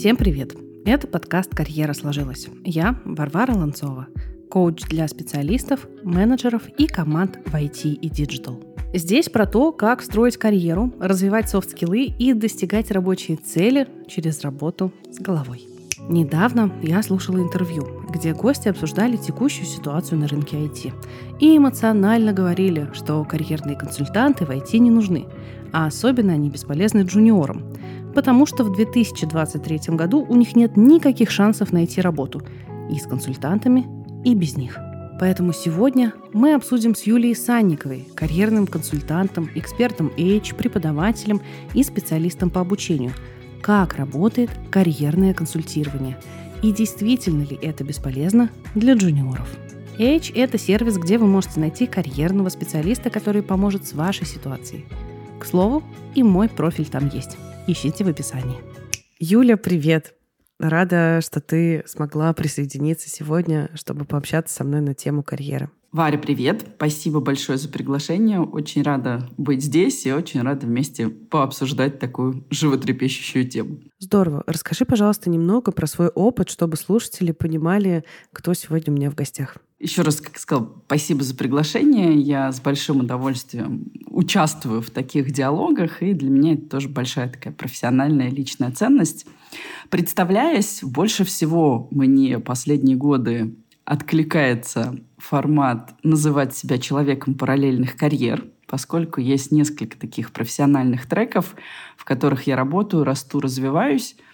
Всем привет! Это подкаст «Карьера сложилась». Я Варвара Ланцова, коуч для специалистов, менеджеров и команд в IT и digital. Здесь про то, как строить карьеру, развивать soft skill ы и достигать рабочие цели через работу с головой. Недавно я слушала интервью, где гости обсуждали текущую ситуацию на рынке IT и эмоционально говорили, что карьерные консультанты в IT не нужны, а особенно они бесполезны джуниорам, потому что в 2023 году у них нет никаких шансов найти работу и с консультантами, и без них. Поэтому сегодня мы обсудим с Юлией Санниковой, карьерным консультантом, экспертом H, преподавателем и специалистом по обучению, как работает карьерное консультирование и действительно ли это бесполезно для джуниоров. H – это сервис, где вы можете найти карьерного специалиста, который поможет с вашей ситуацией. К слову, и мой профиль там есть. Ищите в описании. Юля, привет! Рада, что ты смогла присоединиться сегодня, чтобы пообщаться со мной на тему карьеры. Варя, привет. Спасибо большое за приглашение. Очень рада быть здесь и очень рада вместе пообсуждать такую животрепещущую тему. Здорово. Расскажи, пожалуйста, немного про свой опыт, чтобы слушатели понимали, кто сегодня у меня в гостях. Еще раз, как сказал, спасибо за приглашение. Я с большим удовольствием участвую в таких диалогах, и для меня это тоже большая такая профессиональная личная ценность. Представляясь, больше всего мне последние годы откликается формат называть себя человеком параллельных карьер, поскольку есть несколько таких профессиональных треков, в которых я работаю, расту, развиваюсь –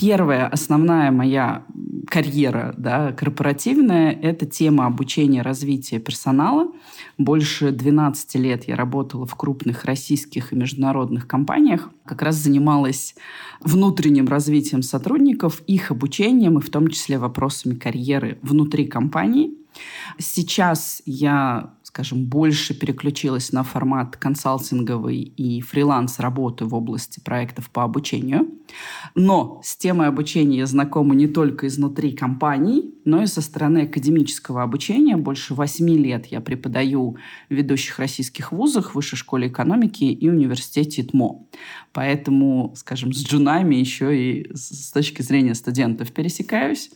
Первая основная моя карьера да, корпоративная – это тема обучения, развития персонала. Больше 12 лет я работала в крупных российских и международных компаниях. Как раз занималась внутренним развитием сотрудников, их обучением и в том числе вопросами карьеры внутри компании. Сейчас я скажем, больше переключилась на формат консалтинговый и фриланс работы в области проектов по обучению. Но с темой обучения я знакома не только изнутри компаний, но и со стороны академического обучения. Больше восьми лет я преподаю в ведущих российских вузах, Высшей школе экономики и университете ТМО. Поэтому, скажем, с джунами еще и с точки зрения студентов пересекаюсь.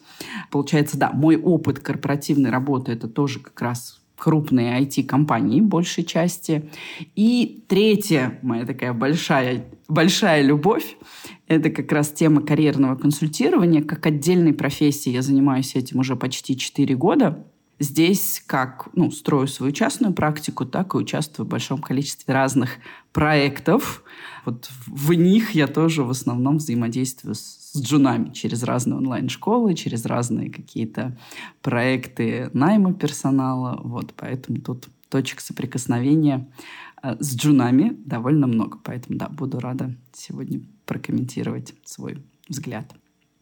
Получается, да, мой опыт корпоративной работы – это тоже как раз крупные IT-компании большей части. И третья моя такая большая, большая любовь – это как раз тема карьерного консультирования. Как отдельной профессии я занимаюсь этим уже почти 4 года. Здесь как ну, строю свою частную практику, так и участвую в большом количестве разных проектов. Вот в них я тоже в основном взаимодействую с, с джунами через разные онлайн-школы, через разные какие-то проекты найма персонала. Вот, поэтому тут точек соприкосновения э, с джунами довольно много. Поэтому, да, буду рада сегодня прокомментировать свой взгляд.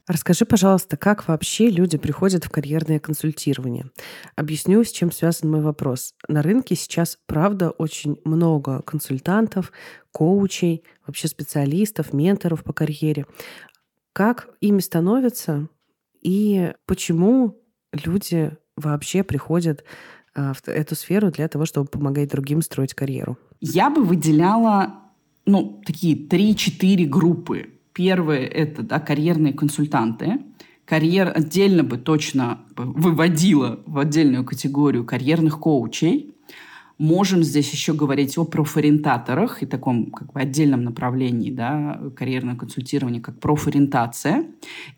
Расскажи, пожалуйста, как вообще люди приходят в карьерное консультирование? Объясню, с чем связан мой вопрос. На рынке сейчас, правда, очень много консультантов, коучей, вообще специалистов, менторов по карьере. Как ими становятся и почему люди вообще приходят а, в эту сферу для того, чтобы помогать другим строить карьеру? Я бы выделяла ну, такие 3-4 группы Первое – это да, карьерные консультанты. Карьер отдельно бы точно выводила в отдельную категорию карьерных коучей. Можем здесь еще говорить о профориентаторах и таком как бы отдельном направлении да, карьерного консультирования, как профориентация.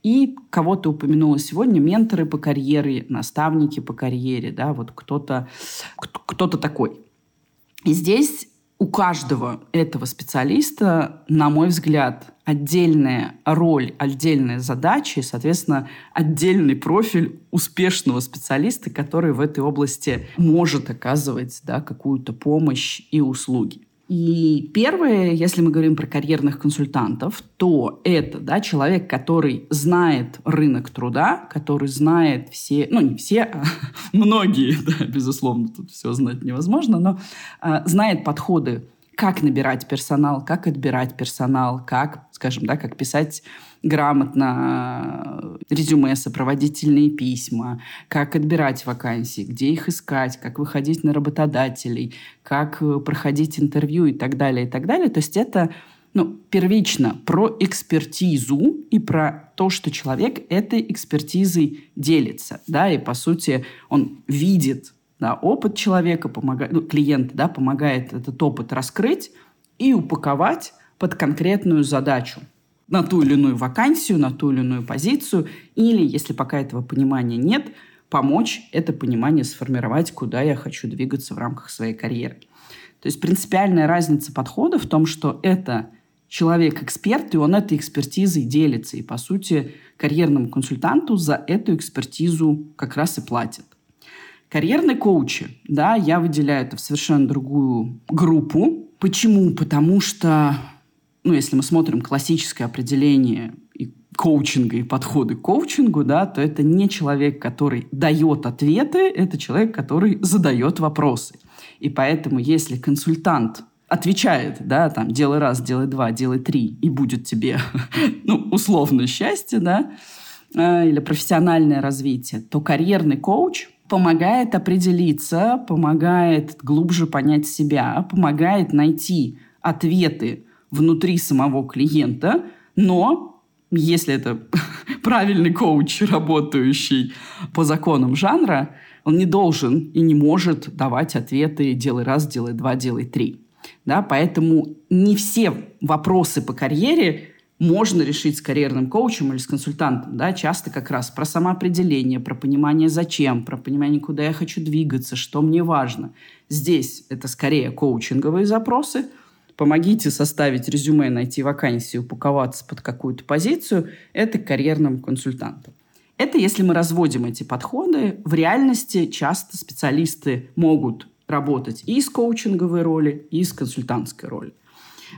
И кого-то упомянула сегодня, менторы по карьере, наставники по карьере, да, вот кто-то кто такой. И здесь у каждого этого специалиста, на мой взгляд, отдельная роль, отдельная задача и, соответственно, отдельный профиль успешного специалиста, который в этой области может оказывать да, какую-то помощь и услуги. И первое, если мы говорим про карьерных консультантов, то это да, человек, который знает рынок труда, который знает все, ну не все, а многие, да, безусловно, тут все знать невозможно, но а, знает подходы как набирать персонал, как отбирать персонал, как, скажем, да, как писать грамотно э, резюме, сопроводительные письма, как отбирать вакансии, где их искать, как выходить на работодателей, как э, проходить интервью и так далее, и так далее. То есть это ну, первично про экспертизу и про то, что человек этой экспертизой делится, да, и, по сути, он видит да, опыт человека, помогает, ну, клиента, да, помогает этот опыт раскрыть и упаковать под конкретную задачу на ту или иную вакансию, на ту или иную позицию, или, если пока этого понимания нет, помочь это понимание сформировать, куда я хочу двигаться в рамках своей карьеры. То есть принципиальная разница подхода в том, что это человек-эксперт, и он этой экспертизой делится. И, по сути, карьерному консультанту за эту экспертизу как раз и платят. Карьерные коучи, да, я выделяю это в совершенно другую группу. Почему? Потому что, ну, если мы смотрим классическое определение и коучинга, и подходы к коучингу, да, то это не человек, который дает ответы, это человек, который задает вопросы. И поэтому, если консультант отвечает, да, там, делай раз, делай два, делай три, и будет тебе, ну, условно счастье, да, э, или профессиональное развитие, то карьерный коуч помогает определиться, помогает глубже понять себя, помогает найти ответы внутри самого клиента, но если это правильный коуч, работающий по законам жанра, он не должен и не может давать ответы «делай раз, делай два, делай три». Да, поэтому не все вопросы по карьере можно решить с карьерным коучем или с консультантом. Да? Часто как раз про самоопределение, про понимание зачем, про понимание, куда я хочу двигаться, что мне важно. Здесь это скорее коучинговые запросы. Помогите составить резюме, найти вакансию, упаковаться под какую-то позицию. Это карьерным консультантам. Это если мы разводим эти подходы. В реальности часто специалисты могут работать и с коучинговой роли, и с консультантской роли.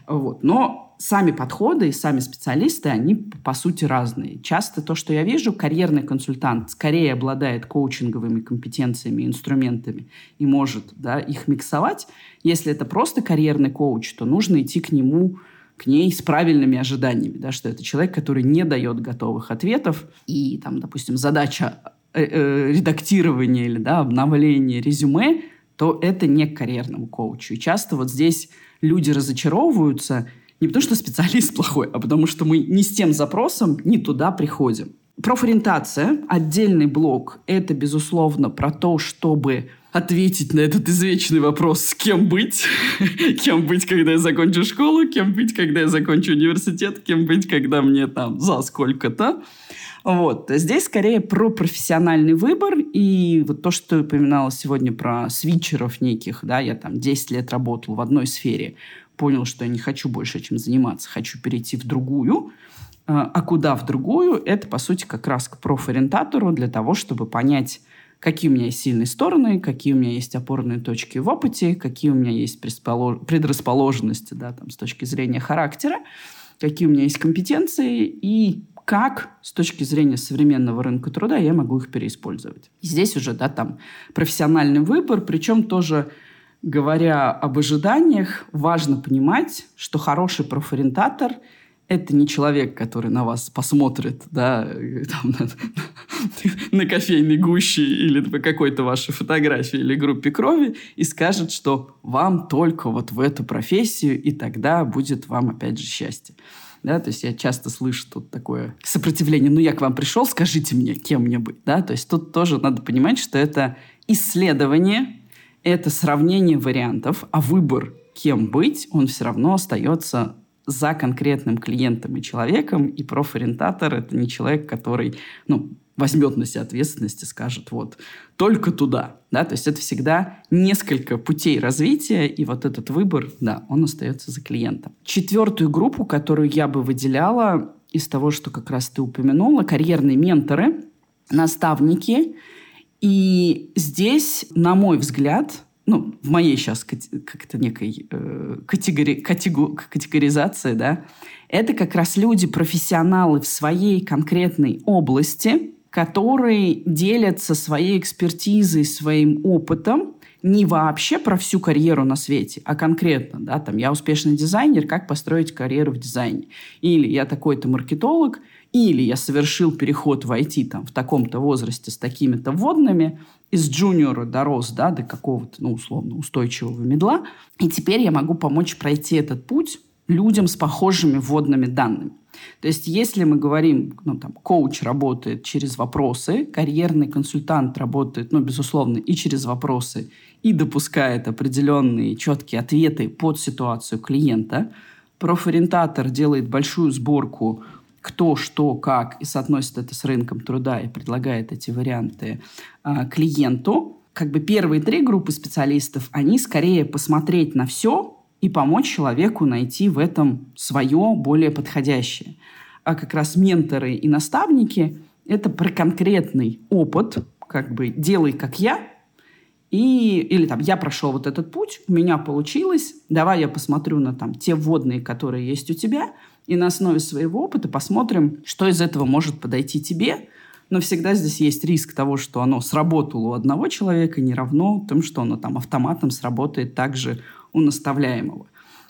Вот. Но сами подходы и сами специалисты, они по сути разные. Часто то, что я вижу, карьерный консультант скорее обладает коучинговыми компетенциями, инструментами и может да, их миксовать. Если это просто карьерный коуч, то нужно идти к нему к ней с правильными ожиданиями, да, что это человек, который не дает готовых ответов, и там, допустим, задача э, э, редактирования или да, обновления резюме то это не к карьерному коучу. И часто вот здесь люди разочаровываются не потому, что специалист плохой, а потому что мы не с тем запросом, не туда приходим. Профориентация, отдельный блок, это, безусловно, про то, чтобы ответить на этот извечный вопрос, с кем быть, кем быть, когда я закончу школу, кем быть, когда я закончу университет, кем быть, когда мне там за сколько-то. Вот. Здесь скорее про профессиональный выбор. И вот то, что упоминала сегодня про свитчеров неких, да, я там 10 лет работал в одной сфере, понял, что я не хочу больше этим заниматься, хочу перейти в другую, а, а куда в другую, это, по сути, как раз к профориентатору для того, чтобы понять, какие у меня есть сильные стороны, какие у меня есть опорные точки в опыте, какие у меня есть предрасположенности да, там, с точки зрения характера, какие у меня есть компетенции. И как с точки зрения современного рынка труда я могу их переиспользовать. здесь уже, да, там профессиональный выбор, причем тоже говоря об ожиданиях, важно понимать, что хороший профориентатор – это не человек, который на вас посмотрит, да, там, на, на кофейной гуще или по какой-то вашей фотографии или группе крови и скажет, что вам только вот в эту профессию, и тогда будет вам опять же счастье. Да, то есть я часто слышу тут такое сопротивление. Ну, я к вам пришел, скажите мне, кем мне быть. Да? То есть тут тоже надо понимать, что это исследование, это сравнение вариантов, а выбор, кем быть, он все равно остается за конкретным клиентом и человеком, и профориентатор — это не человек, который, ну, возьмет на себя ответственность и скажет, вот, только туда. Да? То есть это всегда несколько путей развития, и вот этот выбор, да, он остается за клиентом. Четвертую группу, которую я бы выделяла из того, что как раз ты упомянула, карьерные менторы, наставники. И здесь, на мой взгляд, ну, в моей сейчас как-то некой э, категори, категу, категоризации, да, это как раз люди, профессионалы в своей конкретной области, которые делятся своей экспертизой, своим опытом, не вообще про всю карьеру на свете, а конкретно, да, там, я успешный дизайнер, как построить карьеру в дизайне. Или я такой-то маркетолог, или я совершил переход в IT там, в таком-то возрасте с такими-то вводными, из джуниора дорос да, до какого-то, ну, условно, устойчивого медла, и теперь я могу помочь пройти этот путь людям с похожими вводными данными. То есть если мы говорим, ну, там, коуч работает через вопросы, карьерный консультант работает, ну, безусловно, и через вопросы, и допускает определенные четкие ответы под ситуацию клиента, профориентатор делает большую сборку кто, что, как, и соотносит это с рынком труда и предлагает эти варианты а, клиенту. Как бы первые три группы специалистов, они скорее посмотреть на все и помочь человеку найти в этом свое более подходящее. А как раз менторы и наставники – это про конкретный опыт, как бы «делай, как я», и, или там «я прошел вот этот путь, у меня получилось, давай я посмотрю на там те вводные, которые есть у тебя, и на основе своего опыта посмотрим, что из этого может подойти тебе, но всегда здесь есть риск того, что оно сработало у одного человека, не равно тому, что оно там автоматом сработает также у наставляемого.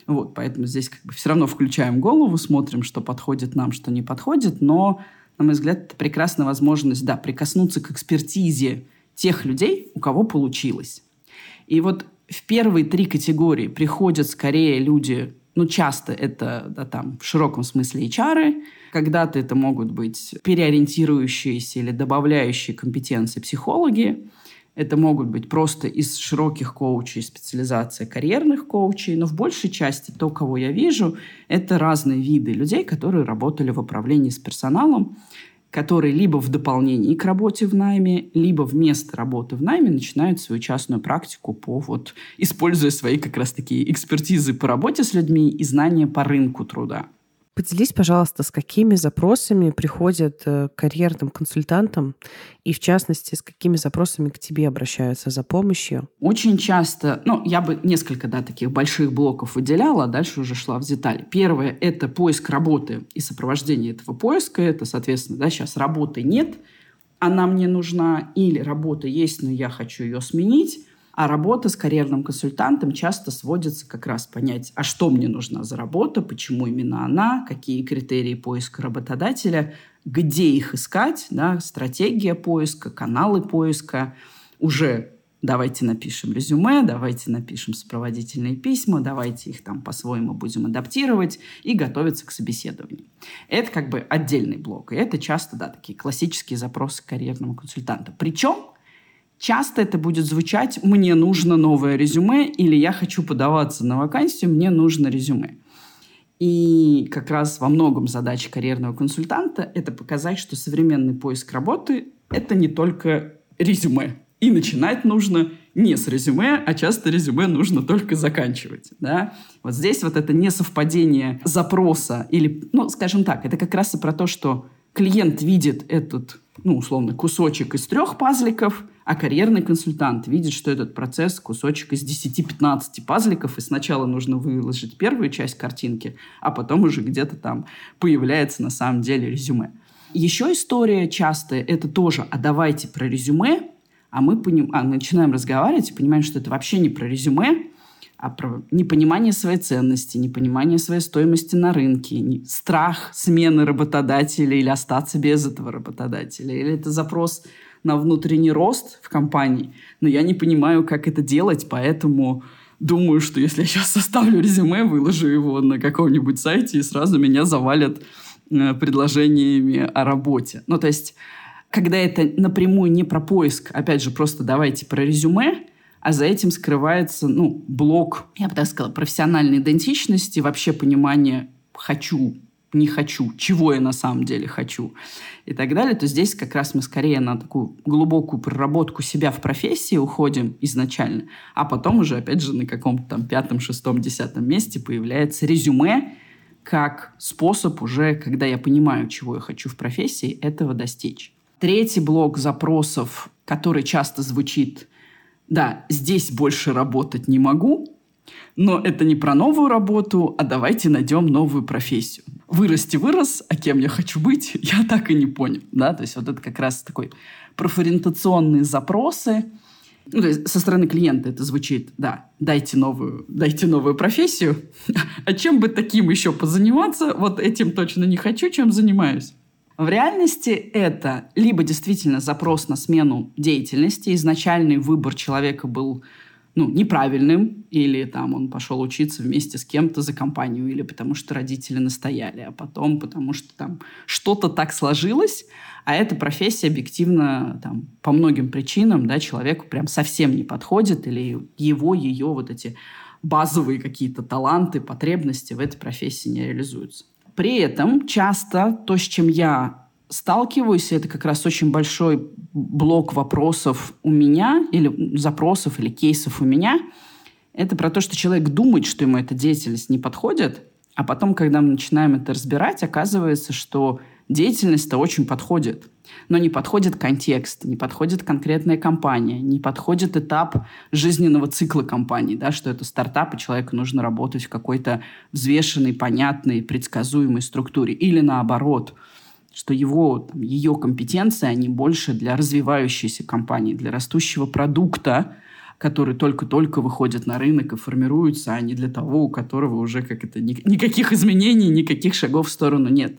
Вот, поэтому здесь как бы все равно включаем голову, смотрим, что подходит нам, что не подходит, но, на мой взгляд, это прекрасная возможность, да, прикоснуться к экспертизе тех людей, у кого получилось. И вот в первые три категории приходят скорее люди, ну, часто это, да, там, в широком смысле HR, когда-то это могут быть переориентирующиеся или добавляющие компетенции психологи, это могут быть просто из широких коучей специализация карьерных коучей, но в большей части то, кого я вижу, это разные виды людей, которые работали в управлении с персоналом, которые либо в дополнении к работе в найме, либо вместо работы в найме начинают свою частную практику по вот, используя свои как раз такие экспертизы по работе с людьми и знания по рынку труда. Поделись, пожалуйста, с какими запросами приходят э, карьерным консультантам и, в частности, с какими запросами к тебе обращаются за помощью? Очень часто, ну, я бы несколько, да, таких больших блоков выделяла, а дальше уже шла в детали. Первое – это поиск работы и сопровождение этого поиска. Это, соответственно, да, сейчас работы нет, она мне нужна, или работа есть, но я хочу ее сменить а работа с карьерным консультантом часто сводится как раз понять, а что мне нужна за работа, почему именно она, какие критерии поиска работодателя, где их искать, да, стратегия поиска, каналы поиска. Уже давайте напишем резюме, давайте напишем сопроводительные письма, давайте их там по-своему будем адаптировать и готовиться к собеседованию. Это как бы отдельный блок. И это часто, да, такие классические запросы карьерного консультанта. Причем Часто это будет звучать «мне нужно новое резюме» или «я хочу подаваться на вакансию, мне нужно резюме». И как раз во многом задача карьерного консультанта – это показать, что современный поиск работы – это не только резюме. И начинать нужно не с резюме, а часто резюме нужно только заканчивать. Да? Вот здесь вот это несовпадение запроса или, ну, скажем так, это как раз и про то, что клиент видит этот, ну, условно, кусочек из трех пазликов – а карьерный консультант видит, что этот процесс кусочек из 10-15 пазликов, и сначала нужно выложить первую часть картинки, а потом уже где-то там появляется на самом деле резюме. Еще история частая, это тоже «а давайте про резюме», а мы поним... а, начинаем разговаривать и понимаем, что это вообще не про резюме, а про непонимание своей ценности, непонимание своей стоимости на рынке, страх смены работодателя или остаться без этого работодателя. Или это запрос на внутренний рост в компании, но я не понимаю, как это делать, поэтому думаю, что если я сейчас составлю резюме, выложу его на каком-нибудь сайте, и сразу меня завалят э, предложениями о работе. Ну, то есть, когда это напрямую не про поиск, опять же, просто давайте про резюме, а за этим скрывается, ну, блок, я бы так сказала, профессиональной идентичности, вообще понимание «хочу не хочу, чего я на самом деле хочу и так далее, то здесь как раз мы скорее на такую глубокую проработку себя в профессии уходим изначально, а потом уже, опять же, на каком-то там пятом, шестом, десятом месте появляется резюме, как способ уже, когда я понимаю, чего я хочу в профессии, этого достичь. Третий блок запросов, который часто звучит, да, здесь больше работать не могу, но это не про новую работу, а давайте найдем новую профессию. Вырасти вырос, а кем я хочу быть, я так и не понял. Да? То есть вот это как раз такой профориентационные запросы. Ну, то есть со стороны клиента это звучит, да, дайте новую, дайте новую профессию. А чем бы таким еще позаниматься? Вот этим точно не хочу, чем занимаюсь. В реальности это либо действительно запрос на смену деятельности, изначальный выбор человека был ну, неправильным, или там он пошел учиться вместе с кем-то за компанию, или потому что родители настояли, а потом потому что там что-то так сложилось, а эта профессия объективно там, по многим причинам да, человеку прям совсем не подходит, или его, ее вот эти базовые какие-то таланты, потребности в этой профессии не реализуются. При этом часто то, с чем я сталкиваюсь, это как раз очень большой блок вопросов у меня, или запросов, или кейсов у меня. Это про то, что человек думает, что ему эта деятельность не подходит, а потом, когда мы начинаем это разбирать, оказывается, что деятельность-то очень подходит. Но не подходит контекст, не подходит конкретная компания, не подходит этап жизненного цикла компании, да, что это стартап, и человеку нужно работать в какой-то взвешенной, понятной, предсказуемой структуре. Или наоборот – что его, там, ее компетенции, они больше для развивающейся компании, для растущего продукта, который только-только выходит на рынок и формируется, а не для того, у которого уже как это, ни, никаких изменений, никаких шагов в сторону нет.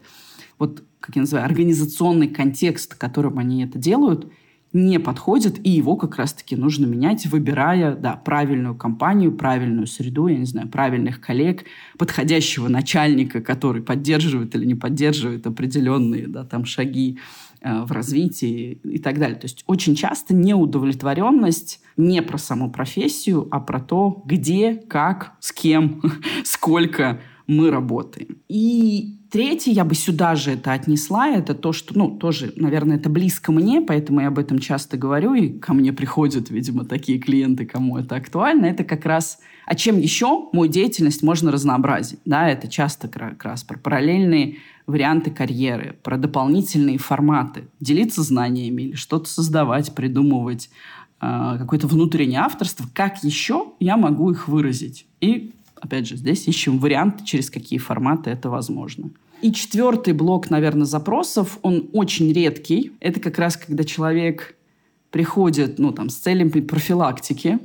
Вот, как я называю, организационный контекст, которым они это делают – не подходит, и его как раз-таки нужно менять, выбирая, да, правильную компанию, правильную среду, я не знаю, правильных коллег, подходящего начальника, который поддерживает или не поддерживает определенные, да, там шаги э, в развитии и так далее. То есть очень часто неудовлетворенность не про саму профессию, а про то, где, как, с кем, сколько мы работаем. И третье, я бы сюда же это отнесла, это то, что, ну, тоже, наверное, это близко мне, поэтому я об этом часто говорю, и ко мне приходят, видимо, такие клиенты, кому это актуально, это как раз, а чем еще мою деятельность можно разнообразить, да, это часто как раз про параллельные варианты карьеры, про дополнительные форматы, делиться знаниями или что-то создавать, придумывать, э, какое-то внутреннее авторство, как еще я могу их выразить. И Опять же, здесь ищем варианты, через какие форматы это возможно. И четвертый блок, наверное, запросов, он очень редкий. Это как раз когда человек приходит ну, там, с целями профилактики,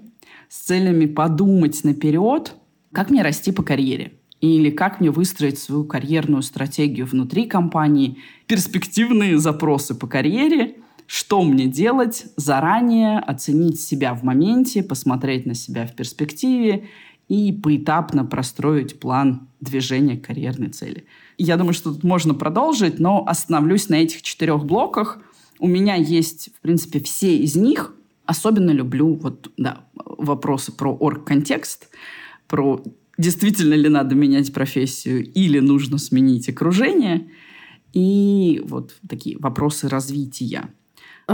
с целями подумать наперед, как мне расти по карьере или как мне выстроить свою карьерную стратегию внутри компании, перспективные запросы по карьере, что мне делать заранее, оценить себя в моменте, посмотреть на себя в перспективе и поэтапно простроить план движения к карьерной цели. Я думаю, что тут можно продолжить, но остановлюсь на этих четырех блоках. У меня есть, в принципе, все из них. Особенно люблю вот, да, вопросы про орг-контекст, про действительно ли надо менять профессию или нужно сменить окружение, и вот такие вопросы развития.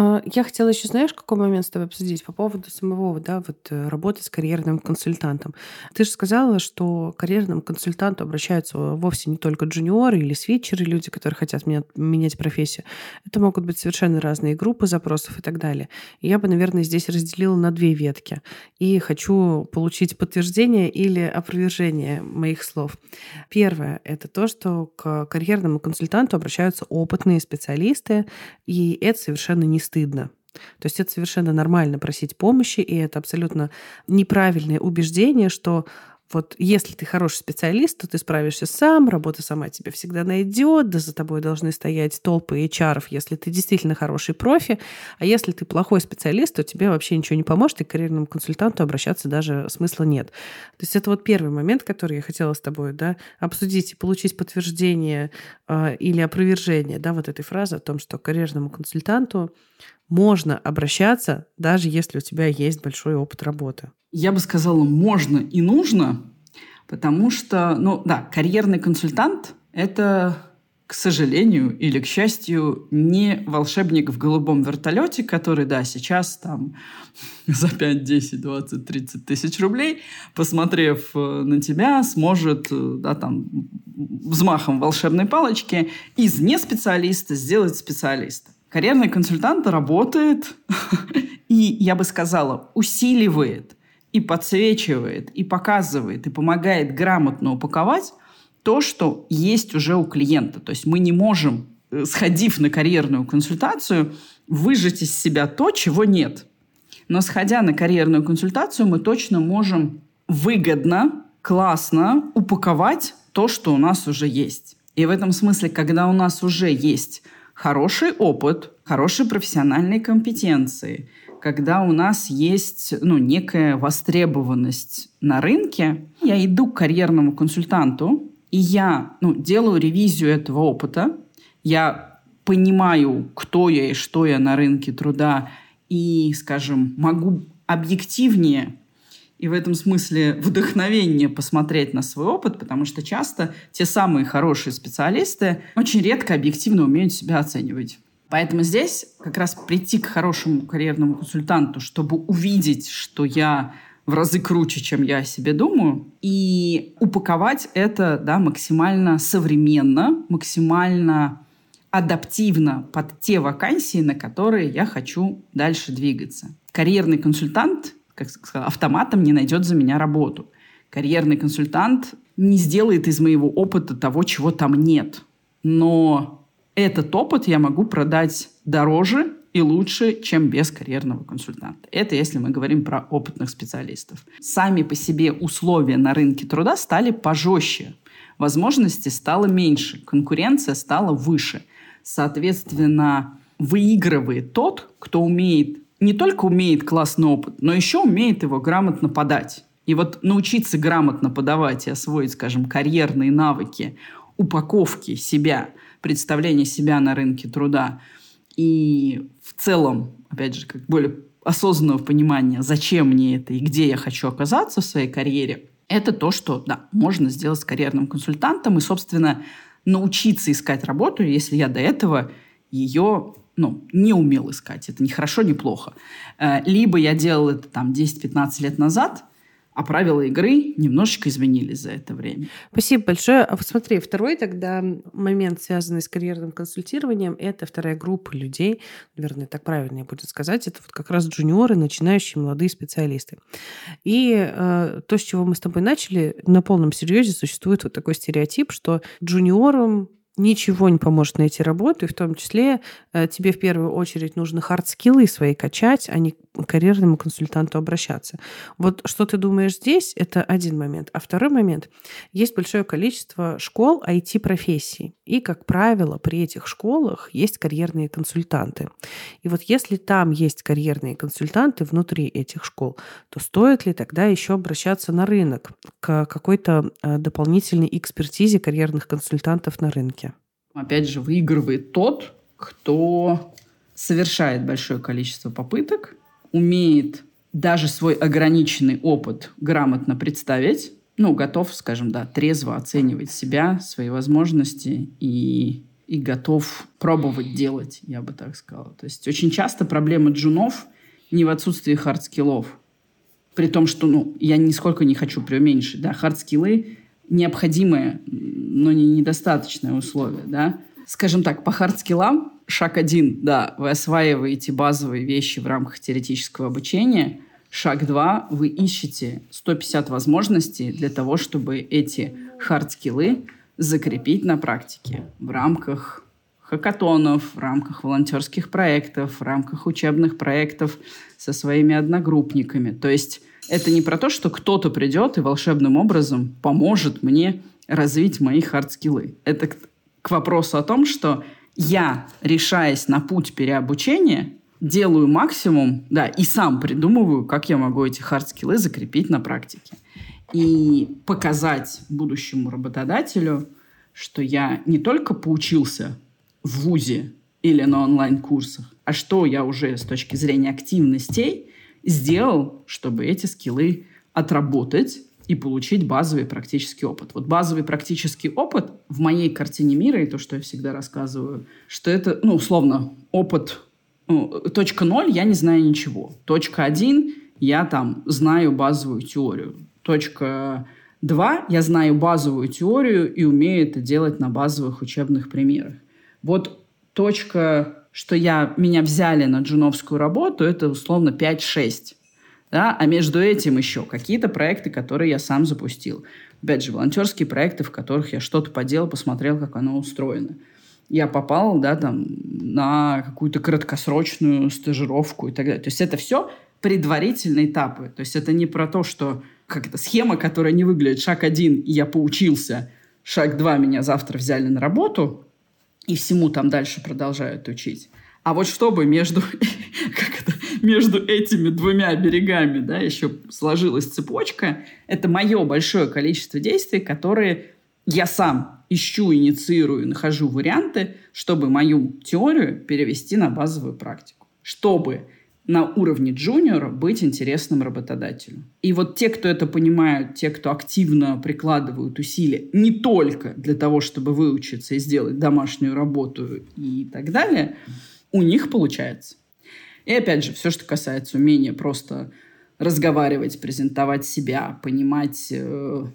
А, я хотела еще, знаешь, какой момент с тобой обсудить по поводу самого, да, вот э, работы с карьерным консультантом. Ты же сказала, что к карьерному консультанту обращаются вовсе не только джуниоры или свитчеры, люди, которые хотят менять, менять профессию. Это могут быть совершенно разные группы запросов и так далее. Я бы, наверное, здесь разделила на две ветки. И хочу получить подтверждение или опровержение моих слов. Первое — это то, что к карьерному консультанту обращаются опытные специалисты, и это совершенно не стыдно. То есть это совершенно нормально просить помощи, и это абсолютно неправильное убеждение, что вот если ты хороший специалист, то ты справишься сам, работа сама тебя всегда найдет, да за тобой должны стоять толпы HR, если ты действительно хороший профи, а если ты плохой специалист, то тебе вообще ничего не поможет, и к карьерному консультанту обращаться даже смысла нет. То есть это вот первый момент, который я хотела с тобой да, обсудить и получить подтверждение э, или опровержение да, вот этой фразы о том, что карьерному консультанту можно обращаться, даже если у тебя есть большой опыт работы. Я бы сказала, можно и нужно, потому что, ну да, карьерный консультант – это к сожалению или к счастью, не волшебник в голубом вертолете, который, да, сейчас там за 5, 10, 20, 30 тысяч рублей, посмотрев э, на тебя, сможет, э, да, там, взмахом волшебной палочки из неспециалиста сделать специалиста. Карьерный консультант работает и, я бы сказала, усиливает и подсвечивает, и показывает, и помогает грамотно упаковать то, что есть уже у клиента. То есть мы не можем, э, сходив на карьерную консультацию, выжать из себя то, чего нет. Но сходя на карьерную консультацию, мы точно можем выгодно, классно упаковать то, что у нас уже есть. И в этом смысле, когда у нас уже есть хороший опыт, хорошие профессиональные компетенции, когда у нас есть ну, некая востребованность на рынке. Я иду к карьерному консультанту, и я ну, делаю ревизию этого опыта. Я понимаю, кто я и что я на рынке труда, и, скажем, могу объективнее и в этом смысле вдохновение посмотреть на свой опыт, потому что часто те самые хорошие специалисты очень редко объективно умеют себя оценивать. Поэтому здесь как раз прийти к хорошему карьерному консультанту, чтобы увидеть, что я в разы круче, чем я о себе думаю, и упаковать это да, максимально современно, максимально адаптивно под те вакансии, на которые я хочу дальше двигаться. Карьерный консультант как сказал, автоматом не найдет за меня работу. Карьерный консультант не сделает из моего опыта того, чего там нет. Но этот опыт я могу продать дороже и лучше, чем без карьерного консультанта. Это если мы говорим про опытных специалистов. Сами по себе условия на рынке труда стали пожестче. Возможностей стало меньше, конкуренция стала выше. Соответственно, выигрывает тот, кто умеет не только умеет классный опыт, но еще умеет его грамотно подать. И вот научиться грамотно подавать и освоить, скажем, карьерные навыки, упаковки себя, представления себя на рынке труда и в целом, опять же, как более осознанного понимания, зачем мне это и где я хочу оказаться в своей карьере, это то, что, да, можно сделать с карьерным консультантом и, собственно, научиться искать работу, если я до этого ее ну, не умел искать. Это не хорошо, не плохо. Э, либо я делал это там 10-15 лет назад, а правила игры немножечко изменились за это время. Спасибо большое. А посмотри, второй тогда момент, связанный с карьерным консультированием, это вторая группа людей, наверное, так правильнее будет сказать, это вот как раз джуниоры, начинающие молодые специалисты. И э, то, с чего мы с тобой начали, на полном серьезе существует вот такой стереотип, что джуниорам ничего не поможет найти работу, и в том числе э, тебе в первую очередь нужно hard skill ы свои качать, а не карьерному консультанту обращаться. Вот что ты думаешь здесь, это один момент. А второй момент, есть большое количество школ IT-профессий, и, как правило, при этих школах есть карьерные консультанты. И вот если там есть карьерные консультанты внутри этих школ, то стоит ли тогда еще обращаться на рынок к какой-то э, дополнительной экспертизе карьерных консультантов на рынке? Опять же, выигрывает тот, кто совершает большое количество попыток, умеет даже свой ограниченный опыт грамотно представить, ну, готов, скажем, да, трезво оценивать себя, свои возможности и, и готов пробовать делать, я бы так сказала. То есть очень часто проблема джунов не в отсутствии хардскиллов, при том, что, ну, я нисколько не хочу преуменьшить, да, хардскиллы необходимое, но не недостаточное условие, да. Скажем так, по хардскиллам шаг один, да, вы осваиваете базовые вещи в рамках теоретического обучения. Шаг два, вы ищете 150 возможностей для того, чтобы эти хардскиллы закрепить на практике в рамках хакатонов, в рамках волонтерских проектов, в рамках учебных проектов со своими одногруппниками. То есть это не про то, что кто-то придет и волшебным образом поможет мне развить мои хардскиллы. Это к, вопросу о том, что я, решаясь на путь переобучения, делаю максимум, да, и сам придумываю, как я могу эти хардскиллы закрепить на практике. И показать будущему работодателю, что я не только поучился в ВУЗе или на онлайн-курсах, а что я уже с точки зрения активностей сделал, чтобы эти скиллы отработать и получить базовый практический опыт. Вот базовый практический опыт в моей картине мира, и то, что я всегда рассказываю, что это, ну, условно, опыт ну, точка ноль, я не знаю ничего. Точка один, я там знаю базовую теорию. Точка два, я знаю базовую теорию и умею это делать на базовых учебных примерах. Вот точка что я, меня взяли на джуновскую работу, это условно 5-6. Да? А между этим еще какие-то проекты, которые я сам запустил. Опять же, волонтерские проекты, в которых я что-то поделал, посмотрел, как оно устроено. Я попал да, там, на какую-то краткосрочную стажировку и так далее. То есть это все предварительные этапы. То есть это не про то, что как это схема, которая не выглядит. Шаг один, я поучился. Шаг два, меня завтра взяли на работу и всему там дальше продолжают учить. А вот чтобы между, как это, между этими двумя берегами, да, еще сложилась цепочка. Это мое большое количество действий, которые я сам ищу, инициирую, нахожу варианты, чтобы мою теорию перевести на базовую практику. Чтобы на уровне джуниора быть интересным работодателю. И вот те, кто это понимают, те, кто активно прикладывают усилия не только для того, чтобы выучиться и сделать домашнюю работу и так далее, у них получается. И опять же, все, что касается умения просто разговаривать, презентовать себя, понимать, э,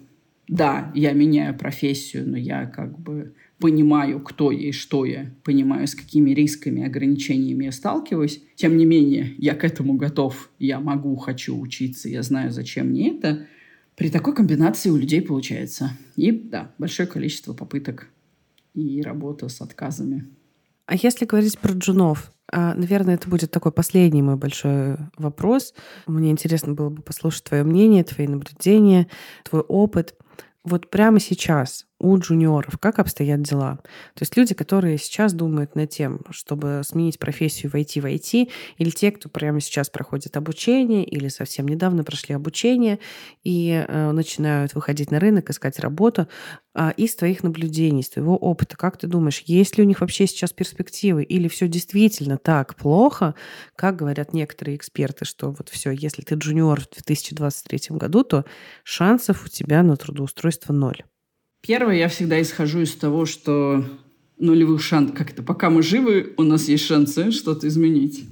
да, я меняю профессию, но я как бы понимаю, кто я и что я, понимаю, с какими рисками, ограничениями я сталкиваюсь. Тем не менее, я к этому готов, я могу, хочу учиться, я знаю, зачем мне это. При такой комбинации у людей получается. И да, большое количество попыток и работа с отказами. А если говорить про джунов, наверное, это будет такой последний мой большой вопрос. Мне интересно было бы послушать твое мнение, твои наблюдения, твой опыт. Вот прямо сейчас у джуниоров как обстоят дела? То есть люди, которые сейчас думают над тем, чтобы сменить профессию, войти в IT, или те, кто прямо сейчас проходит обучение, или совсем недавно прошли обучение и э, начинают выходить на рынок, искать работу, э, из твоих наблюдений, из твоего опыта, как ты думаешь, есть ли у них вообще сейчас перспективы, или все действительно так плохо, как говорят некоторые эксперты, что вот все, если ты джуниор в 2023 году, то шансов у тебя на трудоустройство ноль? Первое, я всегда исхожу из того, что нулевых шансов, как это, пока мы живы, у нас есть шансы что-то изменить.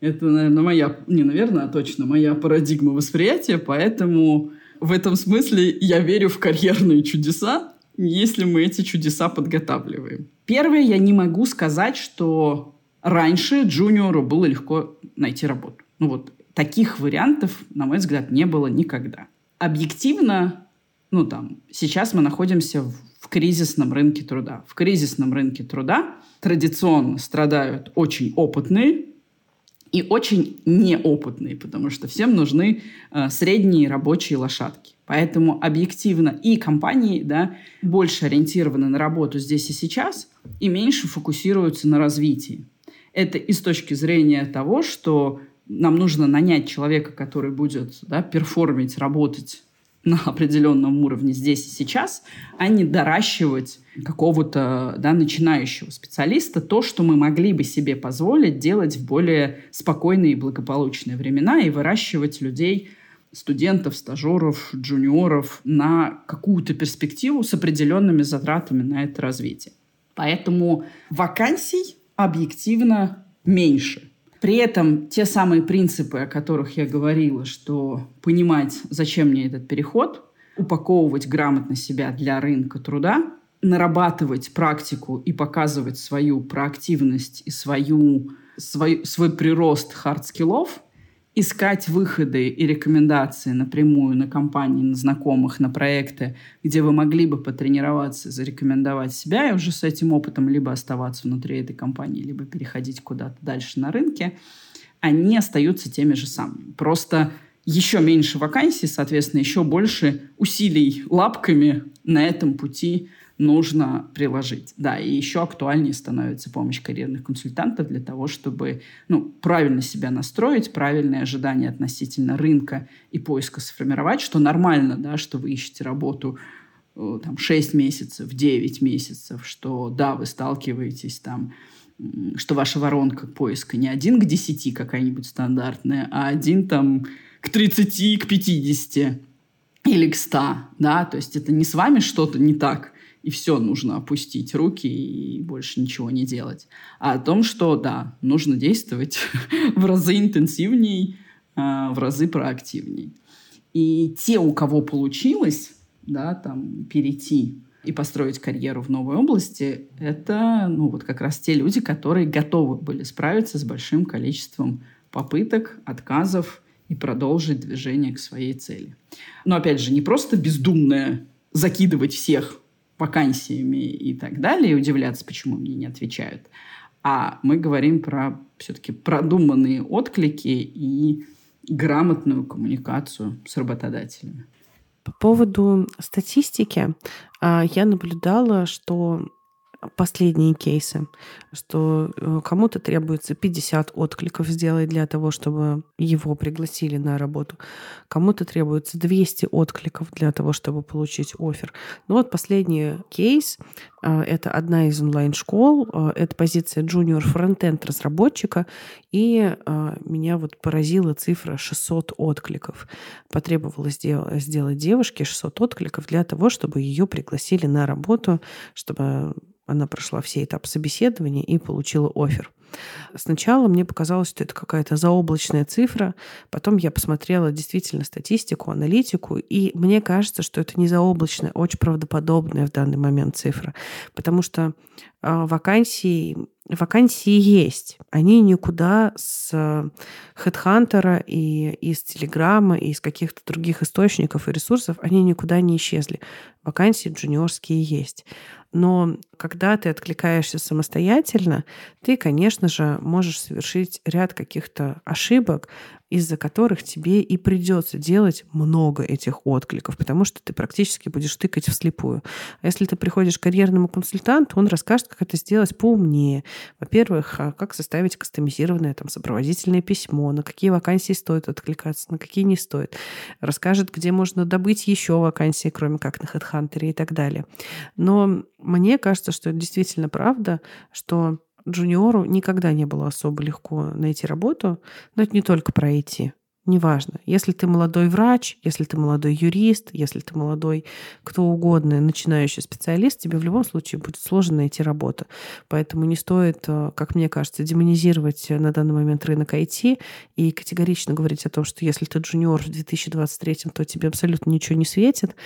Это, наверное, моя, не наверное, а точно моя парадигма восприятия, поэтому в этом смысле я верю в карьерные чудеса, если мы эти чудеса подготавливаем. Первое, я не могу сказать, что раньше джуниору было легко найти работу. Ну вот таких вариантов, на мой взгляд, не было никогда. Объективно ну там, сейчас мы находимся в, в кризисном рынке труда. В кризисном рынке труда традиционно страдают очень опытные и очень неопытные, потому что всем нужны э, средние рабочие лошадки. Поэтому объективно и компании да, больше ориентированы на работу здесь и сейчас, и меньше фокусируются на развитии. Это и с точки зрения того, что нам нужно нанять человека, который будет да, перформить, работать на определенном уровне здесь и сейчас, а не доращивать какого-то да, начинающего специалиста то, что мы могли бы себе позволить делать в более спокойные и благополучные времена и выращивать людей, студентов, стажеров, джуниоров на какую-то перспективу с определенными затратами на это развитие. Поэтому вакансий объективно меньше – при этом те самые принципы, о которых я говорила, что понимать, зачем мне этот переход, упаковывать грамотно себя для рынка труда, нарабатывать практику и показывать свою проактивность и свою, свой, свой прирост хардскиллов, искать выходы и рекомендации напрямую на компании, на знакомых, на проекты, где вы могли бы потренироваться, зарекомендовать себя и уже с этим опытом либо оставаться внутри этой компании, либо переходить куда-то дальше на рынке, они остаются теми же самыми. Просто еще меньше вакансий, соответственно, еще больше усилий лапками на этом пути нужно приложить. Да, и еще актуальнее становится помощь карьерных консультантов для того, чтобы ну, правильно себя настроить, правильные ожидания относительно рынка и поиска сформировать, что нормально, да, что вы ищете работу э, там, 6 месяцев, 9 месяцев, что да, вы сталкиваетесь там что ваша воронка поиска не один к 10 какая-нибудь стандартная, а один там к 30, к 50 или к 100, да, то есть это не с вами что-то не так, и все, нужно опустить руки и больше ничего не делать. А о том, что, да, нужно действовать в разы интенсивней, а, в разы проактивней. И те, у кого получилось, да, там, перейти и построить карьеру в новой области, это, ну, вот как раз те люди, которые готовы были справиться с большим количеством попыток, отказов и продолжить движение к своей цели. Но, опять же, не просто бездумное закидывать всех вакансиями и так далее, и удивляться, почему мне не отвечают. А мы говорим про все-таки продуманные отклики и грамотную коммуникацию с работодателями. По поводу статистики, а, я наблюдала, что последние кейсы, что э, кому-то требуется 50 откликов сделать для того, чтобы его пригласили на работу, кому-то требуется 200 откликов для того, чтобы получить офер. Ну вот последний кейс э, — это одна из онлайн-школ, э, это позиция junior фронтенд разработчика, и меня вот поразила цифра 600 откликов. Потребовалось сделать девушке 600 откликов для того, чтобы ее пригласили на работу, чтобы она прошла все этапы собеседования и получила офер. Сначала мне показалось, что это какая-то заоблачная цифра, потом я посмотрела действительно статистику, аналитику, и мне кажется, что это не заоблачная, а очень правдоподобная в данный момент цифра, потому что э, вакансии вакансии есть. Они никуда с HeadHunter и из Телеграма, и из каких-то других источников и ресурсов, они никуда не исчезли. Вакансии джуниорские есть. Но когда ты откликаешься самостоятельно, ты, конечно же, можешь совершить ряд каких-то ошибок, из-за которых тебе и придется делать много этих откликов, потому что ты практически будешь тыкать вслепую. А если ты приходишь к карьерному консультанту, он расскажет, как это сделать поумнее. Во-первых, а, как составить кастомизированное там, сопроводительное письмо, на какие вакансии стоит откликаться, на какие не стоит. Расскажет, где можно добыть еще вакансии, кроме как на HeadHunter и так далее. Но мне кажется, что это действительно правда, что джуниору никогда не было особо легко найти работу, но это не только про IT. Неважно. Если ты молодой врач, если ты молодой юрист, если ты молодой кто угодно, начинающий специалист, тебе в любом случае будет сложно найти работу. Поэтому не стоит, э, как мне кажется, демонизировать на данный момент рынок IT и категорично говорить о том, что если ты джуниор в 2023, то тебе абсолютно ничего не светит.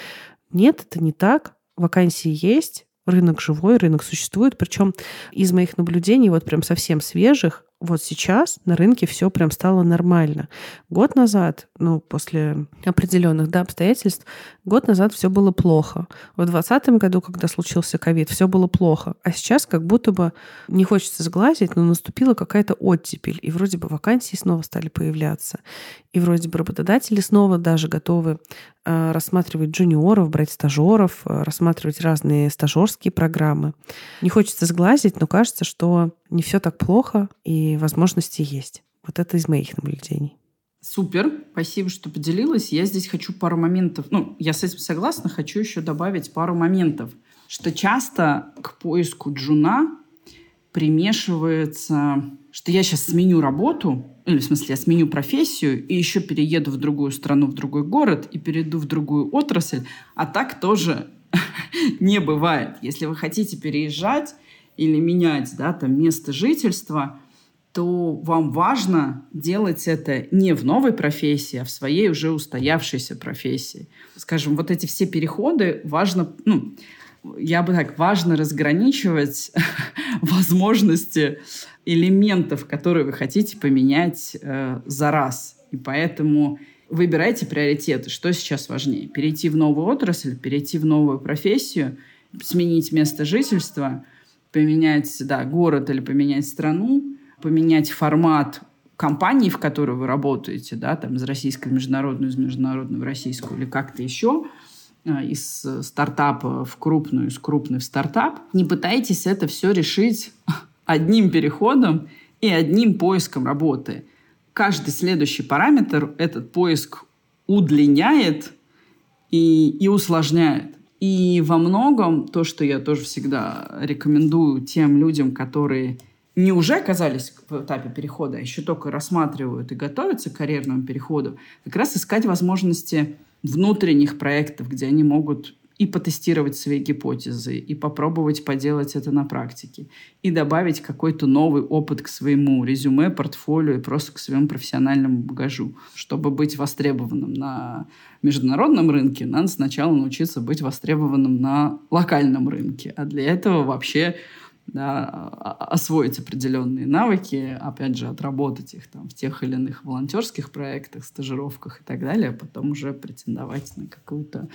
Нет, это не так. Вакансии есть, рынок живой, рынок существует. Причем из моих наблюдений, вот прям совсем свежих, вот сейчас на рынке все прям стало нормально. Год назад, ну, после определенных да, обстоятельств, год назад все было плохо. В 2020 году, когда случился ковид, все было плохо. А сейчас как будто бы, не хочется сглазить, но наступила какая-то оттепель. И вроде бы вакансии снова стали появляться. И вроде бы работодатели снова даже готовы э, рассматривать джуниоров, брать стажеров, э, рассматривать разные стажерские программы. Не хочется сглазить, но кажется, что не все так плохо, и возможности есть. Вот это из моих наблюдений. Супер, спасибо, что поделилась. Я здесь хочу пару моментов, ну, я с этим согласна, хочу еще добавить пару моментов, что часто к поиску джуна примешивается, что я сейчас сменю работу, или в смысле я сменю профессию и еще перееду в другую страну, в другой город и перейду в другую отрасль, а так тоже не бывает. Если вы хотите переезжать, или менять да, там, место жительства, то вам важно делать это не в новой профессии, а в своей уже устоявшейся профессии. Скажем, вот эти все переходы важно, ну, я бы так, важно разграничивать возможности элементов, которые вы хотите поменять э, за раз. И поэтому выбирайте приоритеты. Что сейчас важнее? Перейти в новую отрасль, перейти в новую профессию, сменить место жительства – поменять да, город или поменять страну, поменять формат компании, в которой вы работаете, да, там из российской в международную, из международную в российскую или как-то еще, а, из стартапа в крупную, из крупной в стартап, не пытайтесь это все решить одним переходом и одним поиском работы. Каждый следующий параметр этот поиск удлиняет и, и усложняет. И во многом то, что я тоже всегда рекомендую тем людям, которые не уже оказались в этапе перехода, а еще только рассматривают и готовятся к карьерному переходу, как раз искать возможности внутренних проектов, где они могут и потестировать свои гипотезы, и попробовать поделать это на практике, и добавить какой-то новый опыт к своему резюме, портфолио и просто к своему профессиональному багажу. Чтобы быть востребованным на международном рынке, надо сначала научиться быть востребованным на локальном рынке. А для этого вообще да, освоить определенные навыки, опять же, отработать их там в тех или иных волонтерских проектах, стажировках и так далее, а потом уже претендовать на какую-то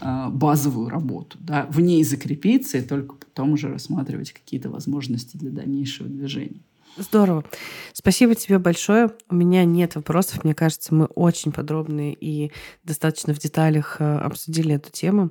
э, базовую работу, да, в ней закрепиться и только потом уже рассматривать какие-то возможности для дальнейшего движения. Здорово. Спасибо тебе большое. У меня нет вопросов. Мне кажется, мы очень подробно и достаточно в деталях э, обсудили эту тему.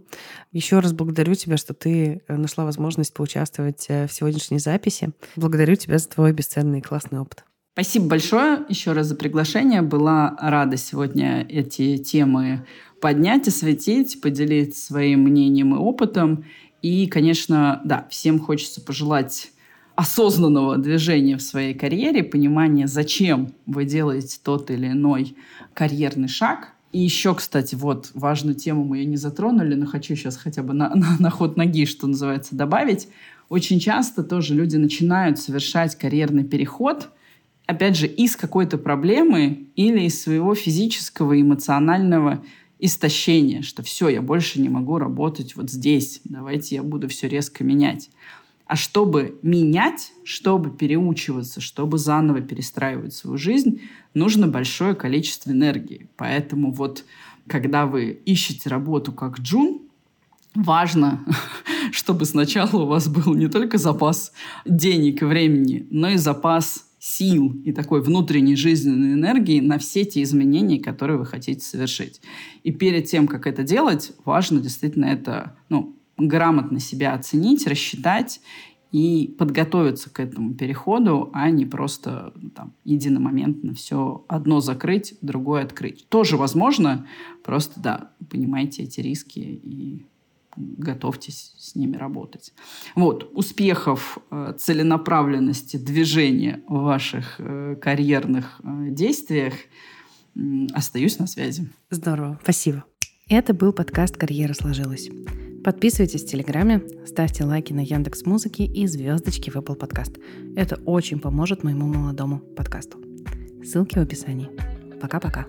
Еще раз благодарю тебя, что ты э, нашла возможность поучаствовать э, в сегодняшней записи. Благодарю тебя за твой бесценный и классный опыт. Спасибо большое еще раз за приглашение. Была рада сегодня эти темы поднять, осветить, поделиться своим мнением и опытом. И, конечно, да, всем хочется пожелать осознанного движения в своей карьере, понимания, зачем вы делаете тот или иной карьерный шаг. И еще, кстати, вот важную тему мы ее не затронули, но хочу сейчас хотя бы на, на, на ход ноги, что называется, добавить. Очень часто тоже люди начинают совершать карьерный переход, опять же, из какой-то проблемы или из своего физического, эмоционального истощения, что все, я больше не могу работать вот здесь, давайте я буду все резко менять. А чтобы менять, чтобы переучиваться, чтобы заново перестраивать свою жизнь, нужно большое количество энергии. Поэтому вот когда вы ищете работу как джун, важно, чтобы сначала у вас был не только запас денег и времени, но и запас сил и такой внутренней жизненной энергии на все те изменения, которые вы хотите совершить. И перед тем, как это делать, важно действительно это ну, грамотно себя оценить, рассчитать и подготовиться к этому переходу, а не просто там, единомоментно все одно закрыть, другое открыть. Тоже возможно, просто, да, понимаете эти риски и готовьтесь с ними работать. Вот, успехов, э, целенаправленности, движения в ваших э, карьерных э, действиях. Остаюсь на связи. Здорово, спасибо. Это был подкаст «Карьера сложилась». Подписывайтесь в Телеграме, ставьте лайки на Яндекс Музыке и звездочки в Apple Podcast. Это очень поможет моему молодому подкасту. Ссылки в описании. Пока-пока.